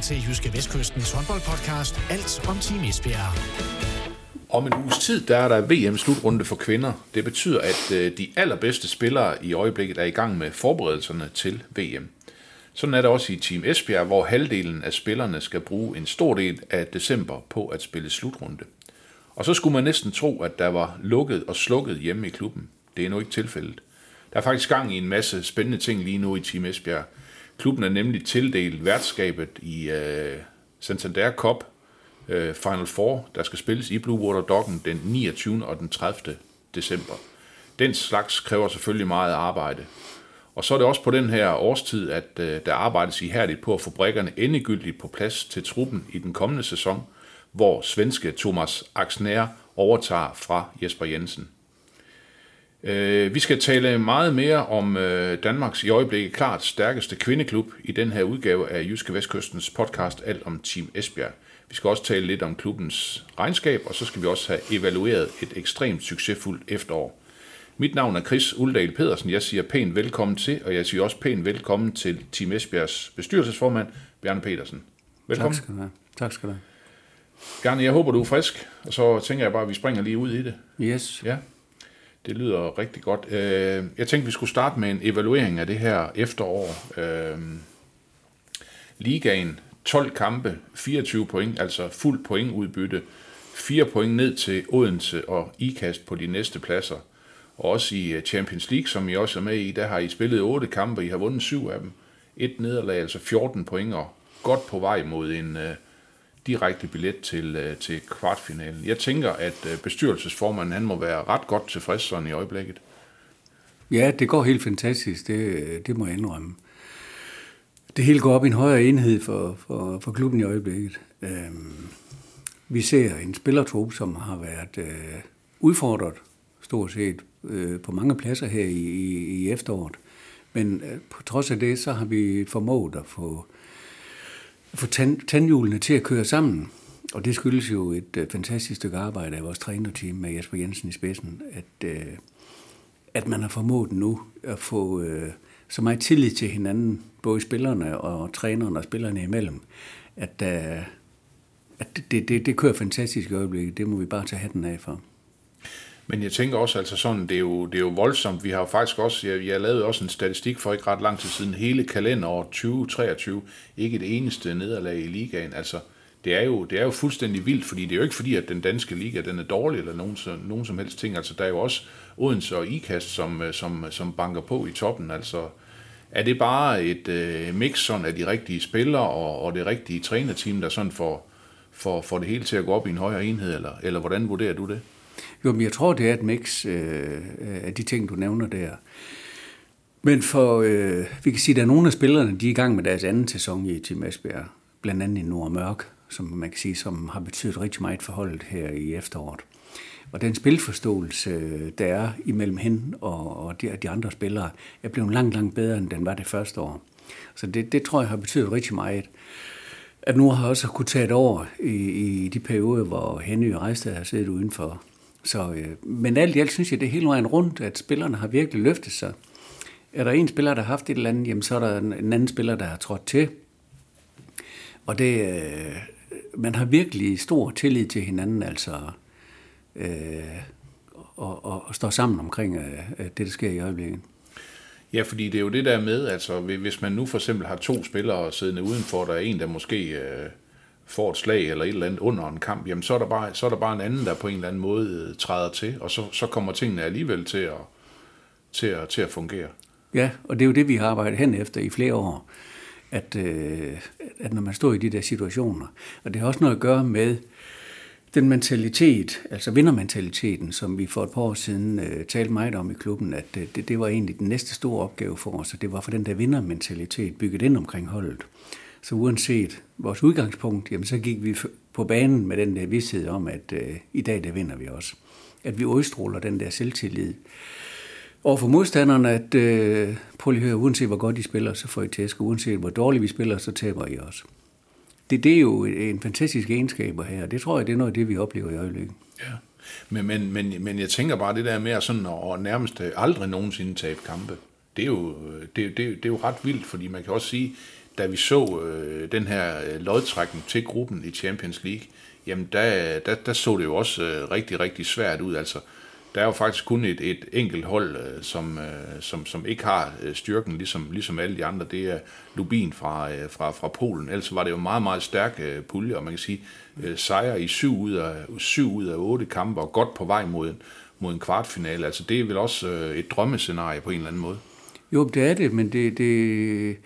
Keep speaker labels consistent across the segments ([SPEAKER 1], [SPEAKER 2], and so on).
[SPEAKER 1] til Jyske Vestkystens håndboldpodcast Alt om Team Esbjerg.
[SPEAKER 2] Om en uges tid, der er der VM-slutrunde for kvinder. Det betyder, at øh, de allerbedste spillere i øjeblikket er i gang med forberedelserne til VM. Sådan er det også i Team Esbjerg, hvor halvdelen af spillerne skal bruge en stor del af december på at spille slutrunde. Og så skulle man næsten tro, at der var lukket og slukket hjemme i klubben. Det er nu ikke tilfældet. Der er faktisk gang i en masse spændende ting lige nu i Team Esbjerg. Klubben er nemlig tildelt værtskabet i øh, Santander Cup øh, Final Four, der skal spilles i Blue Water Docken den 29. og den 30. december. Den slags kræver selvfølgelig meget arbejde. Og så er det også på den her årstid, at øh, der arbejdes ihærdigt på at få brækkerne endegyldigt på plads til truppen i den kommende sæson, hvor svenske Thomas Axner overtager fra Jesper Jensen. Øh, vi skal tale meget mere om øh, Danmarks i øjeblikket klart stærkeste kvindeklub i den her udgave af Jyske Vestkystens podcast Alt om Team Esbjerg. Vi skal også tale lidt om klubbens regnskab, og så skal vi også have evalueret et ekstremt succesfuldt efterår. Mit navn er Chris Uldal Pedersen. Jeg siger pænt velkommen til, og jeg siger også pænt velkommen til Team Esbjergs bestyrelsesformand, Bjarne Petersen. Velkommen.
[SPEAKER 3] Tak skal du have. Tak skal du have.
[SPEAKER 2] Bjarne, jeg håber, du er frisk, og så tænker jeg bare, at vi springer lige ud i det.
[SPEAKER 3] Yes.
[SPEAKER 2] Ja. Det lyder rigtig godt. Øh, jeg tænkte, vi skulle starte med en evaluering af det her efterår. Øh, ligaen, 12 kampe, 24 point, altså fuld pointudbytte. 4 point ned til Odense og IKAST på de næste pladser. Og også i øh, Champions League, som I også er med i, der har I spillet 8 kampe, I har vundet 7 af dem. Et nederlag, altså 14 point, og godt på vej mod en, Øh, direkte billet til, øh, til kvartfinalen. Jeg tænker, at øh, bestyrelsesformanden han må være ret godt tilfreds sådan i øjeblikket.
[SPEAKER 3] Ja, det går helt fantastisk, det, øh, det må jeg indrømme. Det hele går op i en højere enhed for, for, for klubben i øjeblikket. Øhm, vi ser en spillertrup, som har været øh, udfordret stort set øh, på mange pladser her i, i, i efteråret. Men øh, på trods af det, så har vi formået at få øh, få tand, tandhjulene til at køre sammen. Og det skyldes jo et øh, fantastisk stykke arbejde af vores trænerteam med Jesper Jensen i spidsen, at, øh, at man har formået nu at få øh, så meget tillid til hinanden, både spillerne og trænerne og spillerne imellem, at, at det, det, det kører fantastisk i øjeblikket. Det må vi bare tage hatten af for.
[SPEAKER 2] Men jeg tænker også, altså sådan, det er jo, det er jo voldsomt. Vi har jo faktisk også, jeg, jeg lavede også en statistik for ikke ret lang tid siden, hele kalenderåret 2023, ikke et eneste nederlag i ligaen. Altså, det er, jo, det er jo fuldstændig vildt, fordi det er jo ikke fordi, at den danske liga den er dårlig eller nogen, nogen som helst ting. Altså, der er jo også Odense og IKAST, som, øh, som, som banker på i toppen. Altså, er det bare et øh, mix sådan af de rigtige spillere og, og det rigtige trænerteam, der sådan får, får, får det hele til at gå op i en højere enhed, eller, eller hvordan vurderer du det?
[SPEAKER 3] Jo, men jeg tror, det er et mix øh, øh, af de ting, du nævner der. Men for, øh, vi kan sige, at der er nogle af spillerne, de er i gang med deres anden sæson i Team Esbjerg. Blandt andet i Nord Mørk, som man kan sige, som har betydet rigtig meget for holdet her i efteråret. Og den spilforståelse, der er imellem hende og, og de, de andre spillere, er blevet langt, langt bedre, end den var det første år. Så det, det tror jeg har betydet rigtig meget. At nu har jeg også kunne tage et år i, i de perioder, hvor Henny og Rejstad har siddet udenfor så, øh, men alt i alt synes jeg, det er hele vejen rundt, at spillerne har virkelig løftet sig. Er der en spiller, der har haft et eller andet, jamen så er der en, en anden spiller, der har trådt til. Og det, øh, man har virkelig stor tillid til hinanden, altså, øh, og, og, og står sammen omkring øh, det, der sker i øjeblikket.
[SPEAKER 2] Ja, fordi det er jo det der med, altså hvis man nu for eksempel har to spillere siddende udenfor, der er en, der måske øh, får et slag eller et eller andet under en kamp, jamen så er der bare, så er der bare en anden, der på en eller anden måde øh, træder til, og så, så kommer tingene alligevel til at, til, at, til at fungere.
[SPEAKER 3] Ja, og det er jo det, vi har arbejdet hen efter i flere år, at, øh, at når man står i de der situationer, og det har også noget at gøre med den mentalitet, altså vindermentaliteten, som vi for et par år siden øh, talte meget om i klubben, at øh, det, det var egentlig den næste store opgave for os, og det var for den der vindermentalitet bygget ind omkring holdet. Så uanset vores udgangspunkt, jamen, så gik vi på banen med den der vidshed om, at øh, i dag der vinder vi også. At vi udstråler den der selvtillid. Og for modstanderne, at øh, prøv lige at høre, uanset hvor godt de spiller, så får I tæsk, og uanset hvor dårligt vi spiller, så taber I også. Det, det er jo en fantastisk egenskab her, og det tror jeg, det er noget af det, vi oplever i øjeblikket.
[SPEAKER 2] Ja. Men, men, men, men jeg tænker bare det der med sådan at nærmest aldrig nogensinde tabe kampe. Det er jo, øh, det, det, det er jo ret vildt, fordi man kan også sige, da vi så øh, den her øh, lodtrækning til gruppen i Champions League, jamen der, der, der så det jo også øh, rigtig, rigtig svært ud. Altså, der er jo faktisk kun et, et enkelt hold, øh, som, øh, som, som ikke har øh, styrken, ligesom, ligesom alle de andre. Det er Lubin fra, øh, fra, fra Polen. Ellers var det jo meget, meget stærk øh, pulje, og man kan sige, øh, sejre i syv ud, af, syv ud af otte kampe, og godt på vej mod mod en kvartfinale. Altså, det er vel også øh, et drømmescenarie på en eller anden måde.
[SPEAKER 3] Jo, det er det, men det, det,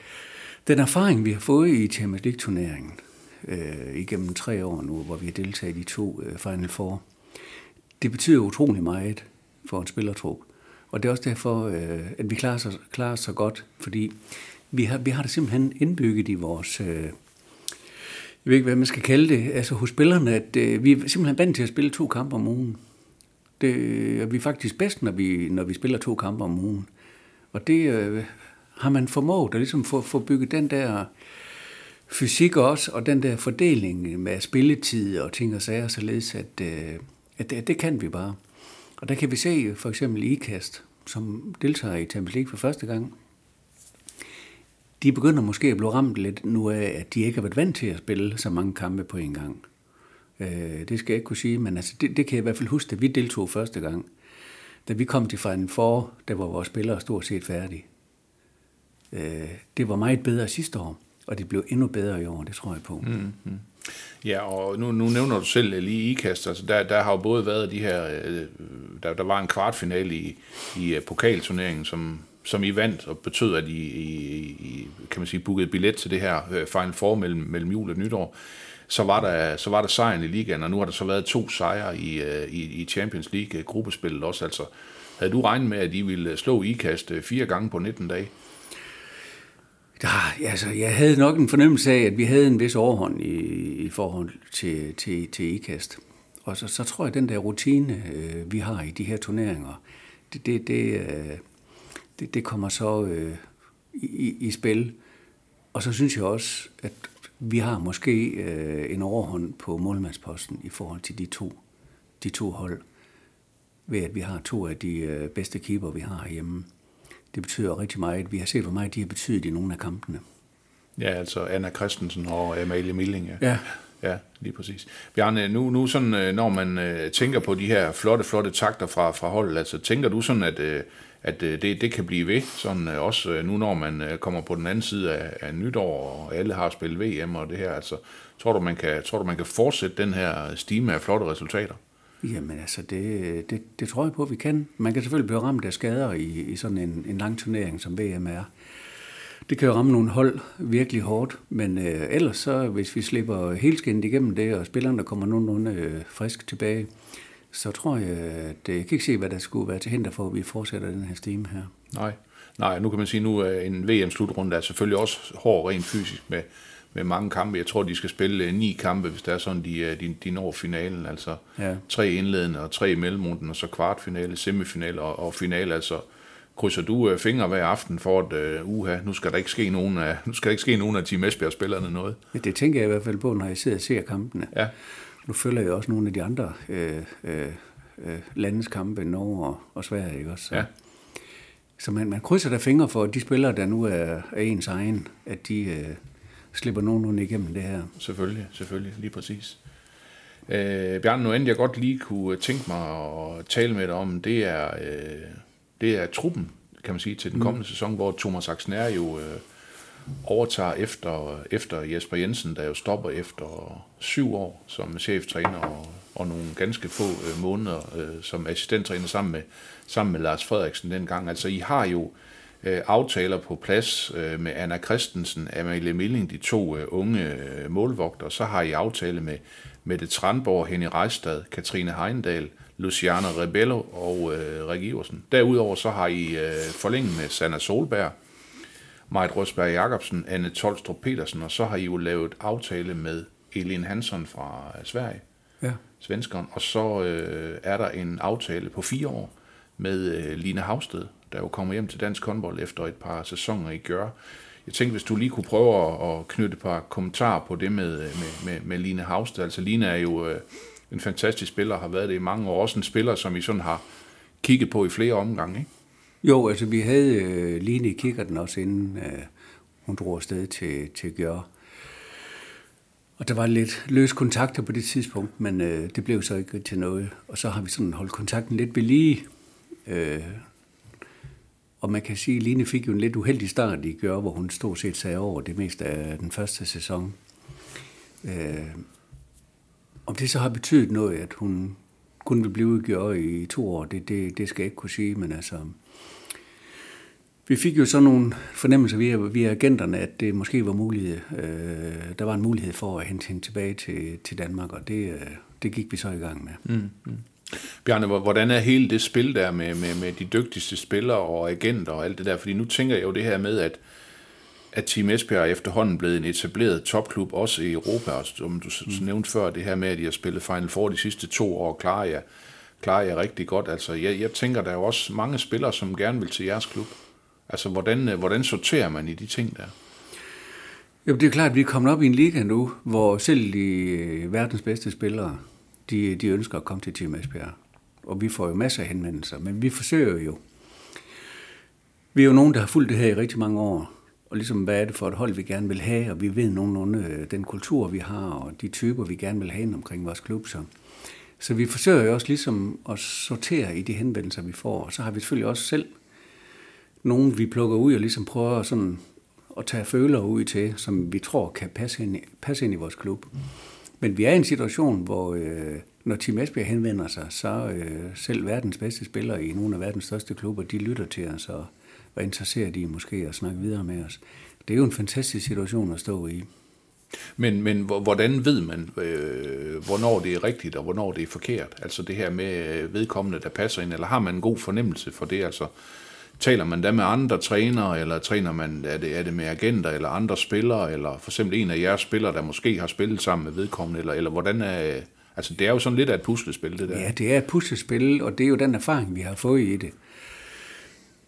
[SPEAKER 3] den erfaring, vi har fået i Champions League-turneringen øh, igennem tre år nu, hvor vi har deltaget i to øh, Final Four, det betyder utrolig meget for en spillertrup. Og det er også derfor, øh, at vi klarer os, klarer så godt, fordi vi har, vi har det simpelthen indbygget i vores... Øh, jeg ved ikke, hvad man skal kalde det, altså hos spillerne, at øh, vi er simpelthen vant til at spille to kampe om ugen. Det, og vi er faktisk bedst, når vi, når vi spiller to kampe om ugen. Og det øh, har man formået at ligesom få, få bygget den der fysik også, og den der fordeling med spilletid og ting og sager, således at, øh, at det, det kan vi bare. Og der kan vi se for eksempel IKAST, som deltager i Champions League for første gang. De begynder måske at blive ramt lidt nu af, at de ikke har været vant til at spille så mange kampe på en gang. Øh, det skal jeg ikke kunne sige, men altså, det, det kan jeg i hvert fald huske, da vi deltog første gang. Da vi kom til Final Four, der var vores spillere stort set færdige. Øh, det var meget bedre sidste år, og det blev endnu bedre i år, det tror jeg på. Mm-hmm.
[SPEAKER 2] Ja, og nu, nu nævner du selv øh, lige IKAST, altså der, der har jo både været de her, øh, der, der var en kvartfinale i, i øh, pokalturneringen, som, som I vandt, og betød, at I, I, kan man sige, bookede billet til det her øh, Final Four mellem, mellem jul og nytår. Så var, der, så var der sejren i ligaen, og nu har der så været to sejre i, øh, i, i Champions League gruppespillet også. Altså, havde du regnet med, at I ville slå IKAST fire gange på 19 dage?
[SPEAKER 3] Ja, altså, jeg havde nok en fornemmelse af, at vi havde en vis overhånd i, i forhold til, til, til IKAST. Og så, så tror jeg, at den der rutine, øh, vi har i de her turneringer, det, det, det, øh, det, det kommer så øh, i, i spil. Og så synes jeg også, at vi har måske øh, en overhånd på målmandsposten i forhold til de to, de to hold, ved at vi har to af de øh, bedste keeper, vi har hjemme det betyder rigtig meget. Vi har set, hvor meget de har betydet i nogle af kampene.
[SPEAKER 2] Ja, altså Anna Christensen og Amalie Milling.
[SPEAKER 3] Ja. ja.
[SPEAKER 2] Ja, lige præcis. Bjarne, nu, nu sådan, øh, når man øh, tænker på de her flotte, flotte takter fra, fra holdet, altså tænker du sådan, at, øh, at det, det kan blive ved, sådan også nu når man kommer på den anden side af, af nytår, og alle har spillet VM og det her, altså tror du, man kan, tror du, man kan fortsætte den her stime af flotte resultater?
[SPEAKER 3] Jamen altså, det, det, det tror jeg på, at vi kan. Man kan selvfølgelig blive ramt af skader i, i sådan en, en lang turnering, som VM er. Det kan jo ramme nogle hold virkelig hårdt, men øh, ellers så, hvis vi slipper helskindet igennem det, og spillerne kommer nogenlunde øh, frisk tilbage, så tror jeg, at øh, jeg kan ikke se, hvad der skulle være til hinder for, at vi fortsætter den her stime her.
[SPEAKER 2] Nej, Nej nu kan man sige, nu er en VM-slutrunde er selvfølgelig også hård rent fysisk med, med mange kampe. Jeg tror, de skal spille øh, ni kampe, hvis det er sådan, de, øh, de, de når finalen. Altså ja. tre indledende og tre i mellemrunden, og så kvartfinale, semifinale og, og finale. Altså krydser du uh, fingre hver aften for at uh, uha, nu skal der ikke ske nogen af, nu skal der ikke ske nogen af Team Esbjerg-spillerne noget?
[SPEAKER 3] Det tænker jeg i hvert fald på, når jeg sidder og ser kampene. Ja. Nu følger jeg også nogle af de andre øh, øh, landets kampe, Norge og, og Sverige, ikke også? Så. Ja. Så man, man krydser der fingre for, at de spillere, der nu er, er ens egen, at de, øh, slipper nogenlunde igennem det her.
[SPEAKER 2] Selvfølgelig, selvfølgelig, lige præcis. Øh, Bjørn, nu end jeg godt lige kunne tænke mig at tale med dig om, det er, øh, det er truppen, kan man sige, til den mm. kommende mm. sæson, hvor Thomas Axner jo øh, overtager efter, efter Jesper Jensen, der jo stopper efter syv år som cheftræner og, og nogle ganske få øh, måneder øh, som assistenttræner sammen med, sammen med Lars Frederiksen dengang. Altså, I har jo øh, aftaler på plads øh, med Anna Christensen, Amalie Milling, de to øh, unge øh, målvogter. Så har I aftale med Mette Trandborg, Henny Rejstad, Katrine Heindal, Luciana Rebello og øh, Iversen. Derudover så har I øh, forlænget med Sanna Solberg, Majt Røsberg Jacobsen, Anne Tolstrup Petersen, og så har I jo lavet aftale med Elin Hansson fra Sverige, ja. svenskeren, og så øh, er der en aftale på fire år med øh, Line Havsted, der jo kommer hjem til dansk håndbold efter et par sæsoner i gør. Jeg tænkte, hvis du lige kunne prøve at knytte et par kommentarer på det med, øh, med, med, med Line Havsted. Altså Line er jo øh, en fantastisk spiller, har været det i mange år. Også en spiller, som I sådan har kigget på i flere omgange, ikke?
[SPEAKER 3] Jo, altså vi havde øh, Line i kikkerten også inden. Øh, hun drog afsted til, til Gør. Og der var lidt løs kontakter på det tidspunkt, men øh, det blev så ikke til noget. Og så har vi sådan holdt kontakten lidt ved lige. Øh, og man kan sige, at Line fik jo en lidt uheldig start i Gør, hvor hun stort set sagde over det meste af den første sæson. Øh, om det så har betydet noget, at hun kun vil blive gjort i to år, det, det, det skal jeg ikke kunne sige, men altså... Vi fik jo sådan nogle fornemmelser via, via agenterne, at det måske var muligt, øh, der var en mulighed for at hente hende tilbage til, til Danmark, og det, øh, det gik vi så i gang med. Mm, mm.
[SPEAKER 2] Bjarne, hvordan er hele det spil der med, med, med de dygtigste spillere og agenter og alt det der? Fordi nu tænker jeg jo det her med, at at Team Esbjerg er efterhånden blevet en etableret topklub, også i Europa, og som du mm. nævnte før, det her med, at de har spillet Final Four de sidste to år, klarer jeg, klarer jeg rigtig godt. Altså, jeg, jeg tænker, der er jo også mange spillere, som gerne vil til jeres klub. Altså, hvordan, hvordan sorterer man i de ting der?
[SPEAKER 3] Jo, det er klart, at vi er kommet op i en liga nu, hvor selv de øh, verdens bedste spillere, de, de ønsker at komme til Team Esbjerg. Og vi får jo masser af henvendelser, men vi forsøger jo. Vi er jo nogen, der har fulgt det her i rigtig mange år, og ligesom hvad er det for et hold, vi gerne vil have, og vi ved nogenlunde øh, den kultur, vi har, og de typer, vi gerne vil have ind omkring vores klub. Så, så vi forsøger jo også ligesom at sortere i de henvendelser, vi får, og så har vi selvfølgelig også selv nogen, vi plukker ud og ligesom prøver sådan at tage føler ud til, som vi tror kan passe ind, passe ind i vores klub. Men vi er i en situation, hvor øh, når Team Esbjerg henvender sig, så øh, selv verdens bedste spillere i nogle af verdens største klubber, de lytter til os og, var interesseret i måske at snakke videre med os. Det er jo en fantastisk situation at stå i.
[SPEAKER 2] Men, men hvordan ved man, øh, hvornår det er rigtigt, og hvornår det er forkert? Altså det her med øh, vedkommende, der passer ind, eller har man en god fornemmelse for det? Altså, taler man da med andre trænere, eller træner man, er det, er det med agenter, eller andre spillere, eller for eksempel en af jeres spillere, der måske har spillet sammen med vedkommende, eller, eller hvordan er... Altså, det er jo sådan lidt af et puslespil, det der.
[SPEAKER 3] Ja, det er et puslespil, og det er jo den erfaring, vi har fået i det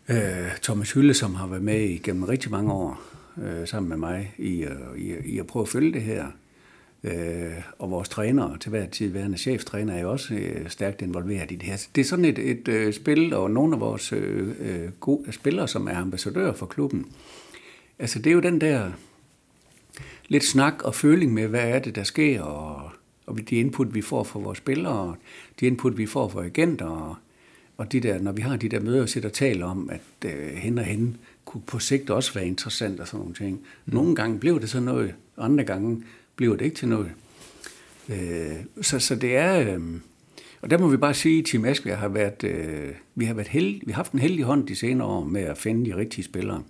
[SPEAKER 3] øh, Thomas Hylle, som har været med igennem rigtig mange år øh, sammen med mig i, øh, i, i at prøve at følge det her. Øh, og vores træner, til hver tid værende cheftræner, er jo også øh, stærkt involveret i det her. Det er sådan et, et øh, spil, og nogle af vores øh, øh gode spillere, som er ambassadører for klubben, altså det er jo den der lidt snak og føling med, hvad er det, der sker, og, og de input, vi får fra vores spillere, de input, vi får fra agenter, og og de der, når vi har de der møder og sidder og taler om, at øh, hen og hen kunne på sigt også være interessant og sådan nogle ting. Mm. Nogle gange blev det så noget, andre gange bliver det ikke til noget. Øh, så, så det er... Øh, og der må vi bare sige, at Team Esbjerg har været, øh, vi har været heldige, vi har haft en heldig hånd de senere år med at finde de rigtige spillere.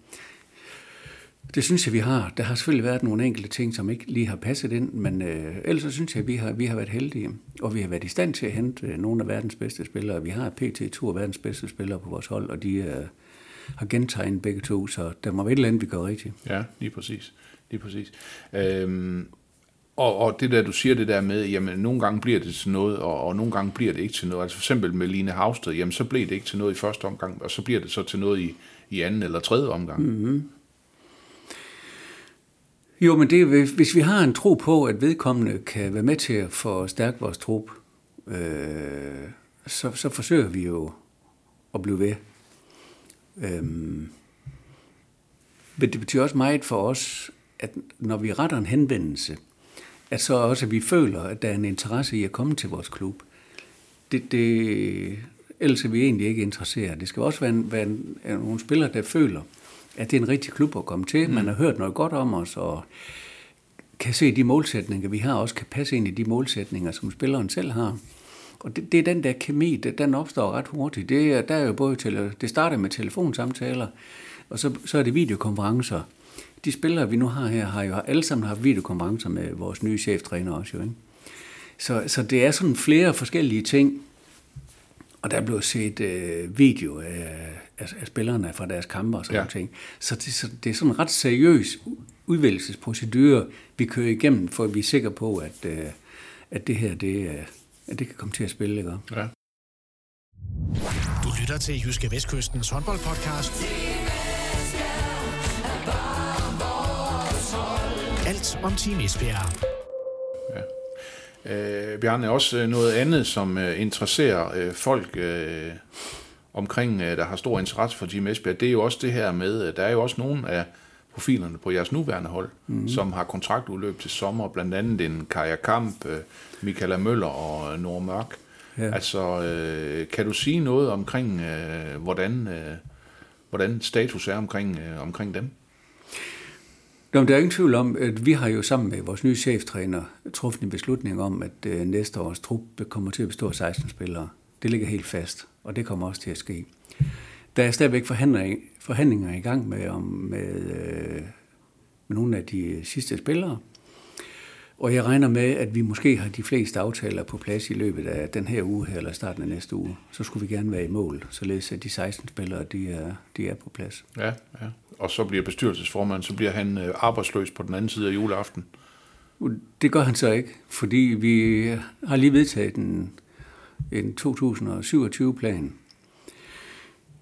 [SPEAKER 3] Det synes jeg, vi har. Der har selvfølgelig været nogle enkelte ting, som ikke lige har passet ind, men øh, ellers så synes jeg, at vi har, vi har været heldige. Og vi har været i stand til at hente øh, nogle af verdens bedste spillere. Vi har pt. to af verdens bedste spillere på vores hold, og de øh, har gentegnet begge to, så der må være et eller andet, vi gør rigtigt.
[SPEAKER 2] Ja, lige præcis. Lige præcis. Øhm, og, og det der, du siger det der med, jamen nogle gange bliver det til noget, og, og nogle gange bliver det ikke til noget. Altså for eksempel med Line Havsted, jamen så blev det ikke til noget i første omgang, og så bliver det så til noget i, i anden eller tredje omgang. Mm-hmm.
[SPEAKER 3] Jo, men det, hvis vi har en tro på, at vedkommende kan være med til at forstærke vores trup, øh, så, så forsøger vi jo at blive ved. Øhm, men det betyder også meget for os, at når vi retter en henvendelse, at så også at vi føler, at der er en interesse i at komme til vores klub. Det, det, ellers er vi egentlig ikke interesseret. Det skal også være, en, være en, nogle spillere, der føler, at det er en rigtig klub at komme til. Mm. Man har hørt noget godt om os, og kan se de målsætninger, vi har, også kan passe ind i de målsætninger, som spilleren selv har. Og det, det er den der kemi, det, den opstår ret hurtigt. Det, er, der er jo både til, det starter med telefonsamtaler, og så, så er det videokonferencer. De spillere, vi nu har her, har jo alle sammen haft videokonferencer med vores nye cheftræner også. Jo, ikke? Så, så det er sådan flere forskellige ting, og der blev set øh, video af, af, af spillerne fra deres kampe og sådan ja. noget ting. Så det, så det er sådan en ret seriøs udvælgelsesprocedure, vi kører igennem, for at vi er sikre på, at, øh, at det her, det, øh, at det kan komme til at spille. Ikke? Ja.
[SPEAKER 1] Du lytter til Jyske Vestkystens håndboldpodcast. Alt om Team Esbjerg.
[SPEAKER 2] Ja. Øh, Bjarne, også øh, noget andet, som øh, interesserer øh, folk øh, omkring, øh, der har stor interesse for Team Esbjerg, det er jo også det her med, der er jo også nogle af profilerne på jeres nuværende hold, mm. som har kontraktudløb til sommer, blandt andet en Kaja Kamp, øh, Michaela Møller og Nora Mørk. Ja. Altså, øh, kan du sige noget omkring, øh, hvordan, øh, hvordan status er omkring, øh, omkring dem?
[SPEAKER 3] Nå, der er ingen tvivl om, at vi har jo sammen med vores nye cheftræner truffet en beslutning om, at øh, næste års trup kommer til at bestå af 16 spillere. Det ligger helt fast, og det kommer også til at ske. Der er stadigvæk forhandlinger, forhandlinger i gang med, om, med, øh, med nogle af de øh, sidste spillere. Og jeg regner med, at vi måske har de fleste aftaler på plads i løbet af den her uge her, eller starten af næste uge. Så skulle vi gerne være i mål, således at de 16 spillere, de er, de er på plads.
[SPEAKER 2] Ja, ja. Og så bliver bestyrelsesformand, så bliver han øh, arbejdsløs på den anden side af juleaften.
[SPEAKER 3] Det gør han så ikke, fordi vi har lige vedtaget en, en 2027-plan,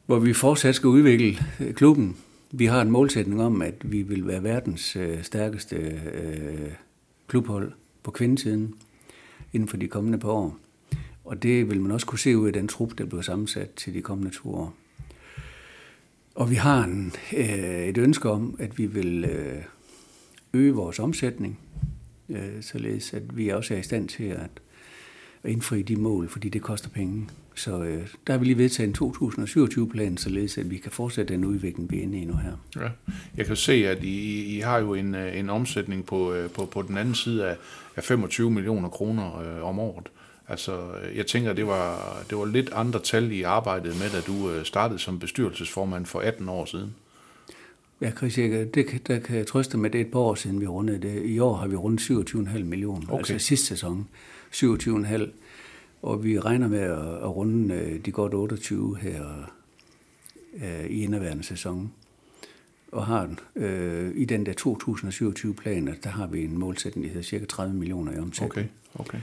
[SPEAKER 3] hvor vi fortsat skal udvikle øh, klubben. Vi har en målsætning om, at vi vil være verdens øh, stærkeste øh, klubhold på kvindesiden inden for de kommende par år. Og det vil man også kunne se ud af den trup, der bliver sammensat til de kommende to år. Og vi har en, øh, et ønske om, at vi vil øh, øge vores omsætning, øh, således at vi også er i stand til at, at indfri de mål, fordi det koster penge. Så øh, der har vi lige vedtaget en 2027-plan, således at vi kan fortsætte den udvikling, vi er inde i nu her.
[SPEAKER 2] Ja. Jeg kan se, at I, I har jo en, øh, en omsætning på, øh, på, på den anden side af, af 25 millioner kroner øh, om året. Altså, jeg tænker, det var, det var lidt andre tal, I arbejdede med, da du øh, startede som bestyrelsesformand for 18 år siden.
[SPEAKER 3] Ja, Chris, jeg, det, der kan jeg trøste med, det er et par år siden, vi rundede det. I år har vi rundet 27,5 millioner, okay. altså sidste sæson. 27,5 og vi regner med at, runde øh, de godt 28 her øh, i indeværende sæson. Og har øh, i den der 2027-plan, der har vi en målsætning, der hedder cirka 30 millioner i omsætning.
[SPEAKER 2] Okay, okay.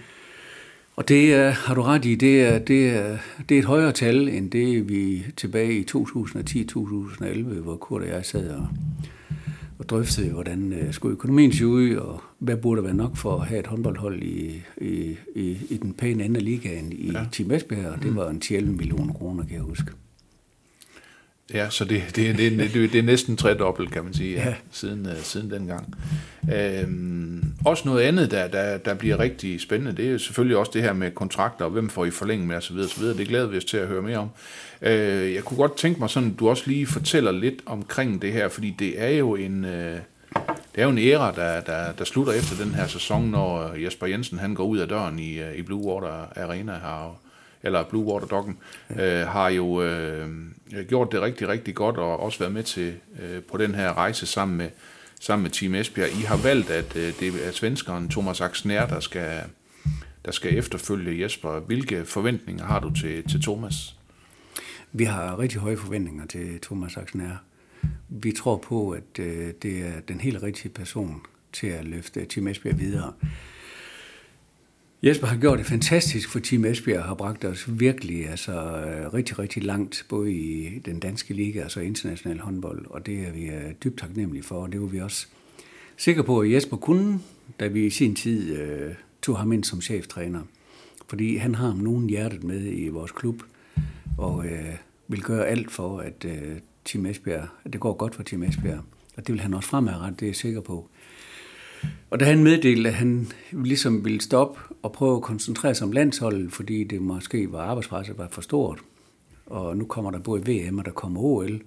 [SPEAKER 3] Og det er, har du ret i, det er, det, er, det er et højere tal, end det vi tilbage i 2010-2011, hvor Kurt og jeg sad og, og drøftede, hvordan øh, skulle økonomien se ud, og hvad burde være nok for at have et håndboldhold i, i, i, i den pæne ende af ligaen i ja. Team Esbjerg, og det var en 10 millioner kroner, kan jeg huske.
[SPEAKER 2] Ja, så det, det, det, det, det er næsten tredobbelt, kan man sige, ja. Ja, siden, uh, siden dengang. Øhm, også noget andet, der, der, der bliver rigtig spændende, det er selvfølgelig også det her med kontrakter, og hvem får I forlænge med osv. osv. Det glæder vi os til at høre mere om. Øh, jeg kunne godt tænke mig sådan, du også lige fortæller lidt omkring det her, fordi det er jo en... Øh, det er jo en æra, der, der, der slutter efter den her sæson, når Jesper Jensen han går ud af døren i, øh, i Blue Water Arena her, eller Blue Water Doggen, øh, har jo øh, gjort det rigtig, rigtig godt, og også været med til øh, på den her rejse sammen med, sammen med Team Esbjerg. I har valgt, at øh, det er svenskeren Thomas Axner, der skal, der skal efterfølge Jesper. Hvilke forventninger har du til, til Thomas?
[SPEAKER 3] Vi har rigtig høje forventninger til Thomas Axner. Vi tror på, at øh, det er den helt rigtige person til at løfte Team Esbjerg videre. Jesper har gjort det fantastisk for Team Esbjerg har bragt os virkelig altså, øh, rigtig, rigtig langt, både i den danske liga og så international håndbold, og det er vi øh, dybt taknemmelige for, og det var vi også sikre på, at Jesper kunne, da vi i sin tid øh, tog ham ind som cheftræner. Fordi han har nogen hjertet med i vores klub, og øh, vil gøre alt for, at øh, Team Esbjerg, at det går godt for Team Esbjerg. Og det vil han også fremadrettet, det er jeg sikker på. Og da han meddelte, at han ligesom ville stoppe og prøve at koncentrere sig om landsholdet, fordi det måske var arbejdspresset var for stort, og nu kommer der både VM og der kommer OL,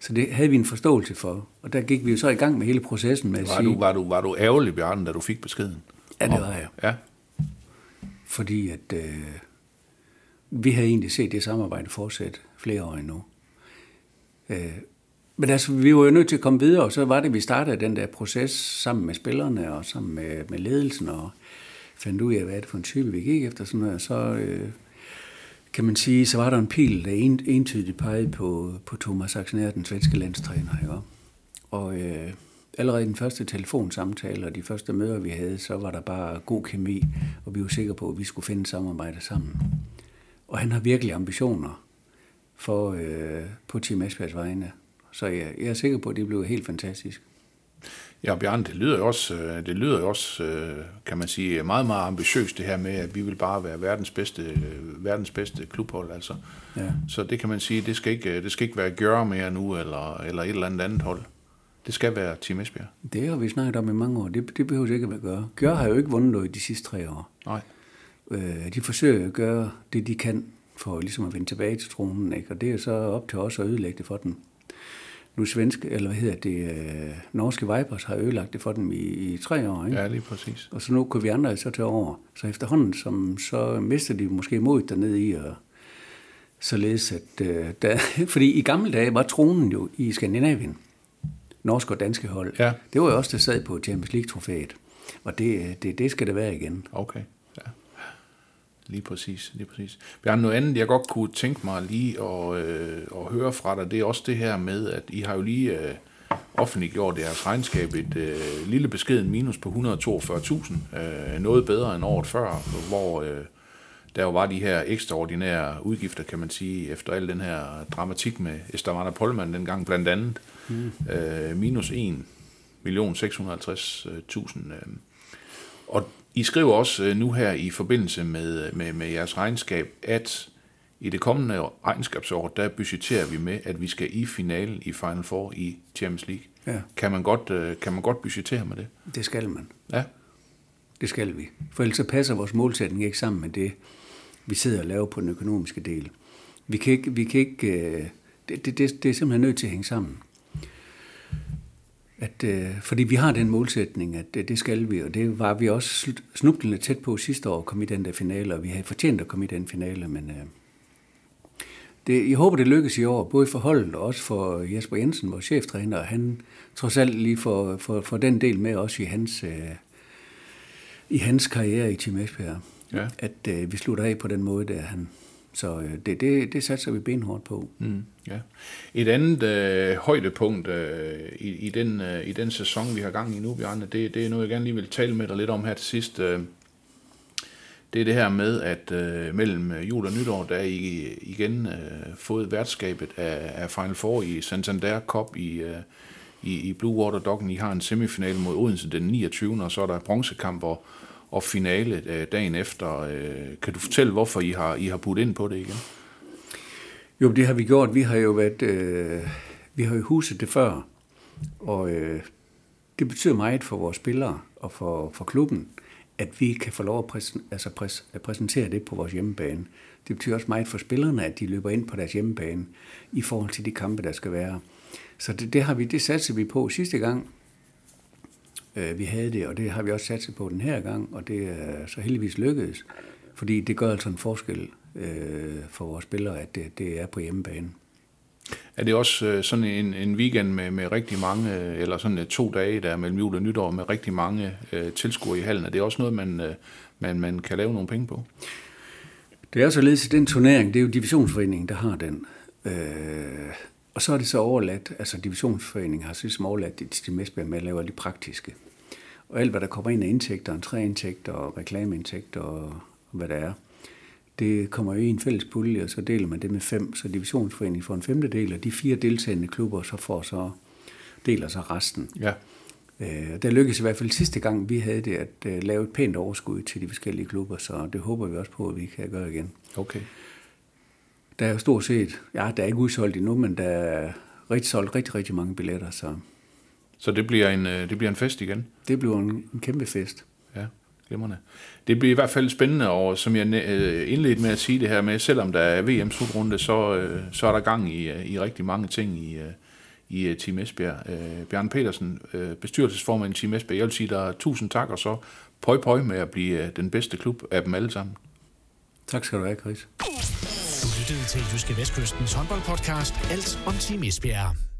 [SPEAKER 3] så det havde vi en forståelse for. Og der gik vi jo så i gang med hele processen med at
[SPEAKER 2] var
[SPEAKER 3] sige...
[SPEAKER 2] Du, var, du, var du ærgerlig, Bjørn, da du fik beskeden?
[SPEAKER 3] Ja, det var jeg.
[SPEAKER 2] Ja.
[SPEAKER 3] Fordi at øh, vi havde egentlig set det samarbejde fortsætte flere år endnu. Øh, men altså, vi var jo nødt til at komme videre, og så var det, vi startede den der proces sammen med spillerne og sammen med, med ledelsen, og fandt ud af, hvad er det for en type, vi gik efter. Sådan noget. Så øh, kan man sige, så var der en pil, der en, entydigt pegede på, på Thomas Axner, den svenske landstræner. Ikke? Og øh, allerede den første telefonsamtale og de første møder, vi havde, så var der bare god kemi, og vi var sikre på, at vi skulle finde samarbejde sammen. Og han har virkelig ambitioner for, øh, på Team Esbjergs vegne. Så jeg, jeg er sikker på, at det bliver helt fantastisk.
[SPEAKER 2] Ja, Bjørn, det lyder jo også, øh, det lyder jo også øh, kan man sige, meget, meget ambitiøst det her med, at vi vil bare være verdens bedste, øh, verdens bedste klubhold. Altså. Ja. Så det kan man sige, det skal ikke, det skal ikke være gøre mere nu, eller, eller et eller andet andet hold. Det skal være Team Esbjerg.
[SPEAKER 3] Det har vi snakket om i mange år. Det, det behøver ikke at gøre. Gør har jo ikke vundet noget de sidste tre år.
[SPEAKER 2] Nej.
[SPEAKER 3] Øh, de forsøger at gøre det, de kan for ligesom at vende tilbage til tronen. Ikke? Og det er så op til os at ødelægge det for dem. Nu svenske, eller hvad hedder det, øh, norske Vipers har ødelagt det for dem i, i tre år. Ikke?
[SPEAKER 2] Ja, lige præcis.
[SPEAKER 3] Og så nu kunne vi andre så tage over. Så efterhånden, som, så mister de måske mod dernede i, og således at, øh, der, fordi i gamle dage var tronen jo i Skandinavien, norske og danske hold.
[SPEAKER 2] Ja.
[SPEAKER 3] Det var jo også der sad på Champions League-trofæet. Og det, det, det skal det være igen.
[SPEAKER 2] Okay. Lige præcis, lige præcis. Bjørn, noget andet, jeg godt kunne tænke mig lige at, øh, at høre fra dig, det er også det her med, at I har jo lige øh, offentliggjort jeres regnskab et øh, lille beskeden minus på 142.000, øh, noget bedre end året før, hvor øh, der jo var de her ekstraordinære udgifter, kan man sige, efter al den her dramatik med Estavana Polman dengang blandt andet, mm. øh, minus 1 million 650.000. Øh, og I skriver også øh, nu her i forbindelse med, med, med jeres regnskab, at i det kommende regnskabsår, der budgeterer vi med, at vi skal i finalen i Final Four i Champions League.
[SPEAKER 3] Ja.
[SPEAKER 2] Kan, man godt, øh, kan man godt budgetere med det?
[SPEAKER 3] Det skal man.
[SPEAKER 2] Ja,
[SPEAKER 3] Det skal vi. For ellers så passer vores målsætning ikke sammen med det, vi sidder og laver på den økonomiske del. Vi kan ikke, vi kan ikke øh, det, det, det, det er simpelthen nødt til at hænge sammen. At, øh, fordi vi har den målsætning, at det, det skal vi, og det var vi også snublende tæt på sidste år at komme i den der finale, og vi havde fortjent at komme i den finale, men øh, det, jeg håber, det lykkes i år, både for holdet og også for Jesper Jensen, vores cheftræner, og han trods alt lige får for, for den del med også i hans, øh, i hans karriere i Team Esbjerg.
[SPEAKER 2] Ja.
[SPEAKER 3] At øh, vi slutter af på den måde, der han. Så øh, det, det, det satser vi benhårdt på.
[SPEAKER 2] Mm, ja. Et andet øh, højdepunkt øh, i, i, den, øh, i den sæson, vi har gang i nu, Bjarne, det, det er noget, jeg gerne lige vil tale med dig lidt om her til sidst. Øh, det er det her med, at øh, mellem jul og nytår, der er I igen øh, fået værtskabet af, af Final Four i Santander Cup i, øh, i, i Blue Water Doggen. I har en semifinale mod Odense den 29. og så er der bronzekamp hvor og finale øh, dagen efter. Øh, kan du fortælle, hvorfor I har, I har budt ind på det igen?
[SPEAKER 3] Jo, det har vi gjort. Vi har jo været, øh, vi har jo huset det før, og øh, det betyder meget for vores spillere og for, for klubben, at vi kan få lov at, præsen, altså præs, at præsentere det på vores hjemmebane. Det betyder også meget for spillerne, at de løber ind på deres hjemmebane i forhold til de kampe, der skal være. Så det, det har vi, det satser vi på sidste gang, øh, vi havde det, og det har vi også satset på den her gang, og det er så heldigvis lykkedes, fordi det gør altså en forskel øh, for vores spillere, at det, det er på hjemmebane.
[SPEAKER 2] Er det også øh, sådan en, en weekend med, med rigtig mange, øh, eller sådan to dage der mellem jul og nytår med rigtig mange øh, tilskuere i hallen? Er det også noget, man, øh, man, man kan lave nogle penge på?
[SPEAKER 3] Det er således i den turnering, det er jo divisionsforeningen, der har den. Øh, og så er det så overladt, altså divisionsforeningen har så ligesom overladt det til Mesberg med at lave de praktiske. Og alt, hvad der kommer ind af indtægter, entréindtægter og reklameindtægter og hvad der er, det kommer jo i en fælles pulje, og så deler man det med fem, så divisionsforeningen får en femtedel, og de fire deltagende klubber så får så deler så resten.
[SPEAKER 2] Ja.
[SPEAKER 3] Øh, der lykkedes i hvert fald sidste gang, vi havde det, at uh, lave et pænt overskud til de forskellige klubber, så det håber vi også på, at vi kan gøre igen.
[SPEAKER 2] Okay.
[SPEAKER 3] Der er jo stort set, ja, der er ikke udsolgt endnu, men der er rigtig solgt rigtig, rigtig mange billetter, så
[SPEAKER 2] Så det bliver en, øh, det bliver en fest igen?
[SPEAKER 3] det bliver en, en kæmpe fest.
[SPEAKER 2] Ja, glimrende. Det bliver i hvert fald spændende, og som jeg øh, indledte med at sige det her med, selvom der er VM-slutrunde, så, øh, så er der gang i, i rigtig mange ting i, i Team Esbjerg. Øh, Bjørn Petersen, øh, bestyrelsesformand i Team Esbjerg, jeg vil sige dig tusind tak, og så pøj pøj med at blive den bedste klub af dem alle sammen.
[SPEAKER 3] Tak skal du have, Chris.
[SPEAKER 1] Du lyttede til Jyske Vestkystens håndboldpodcast Alt om Team Esbjerg.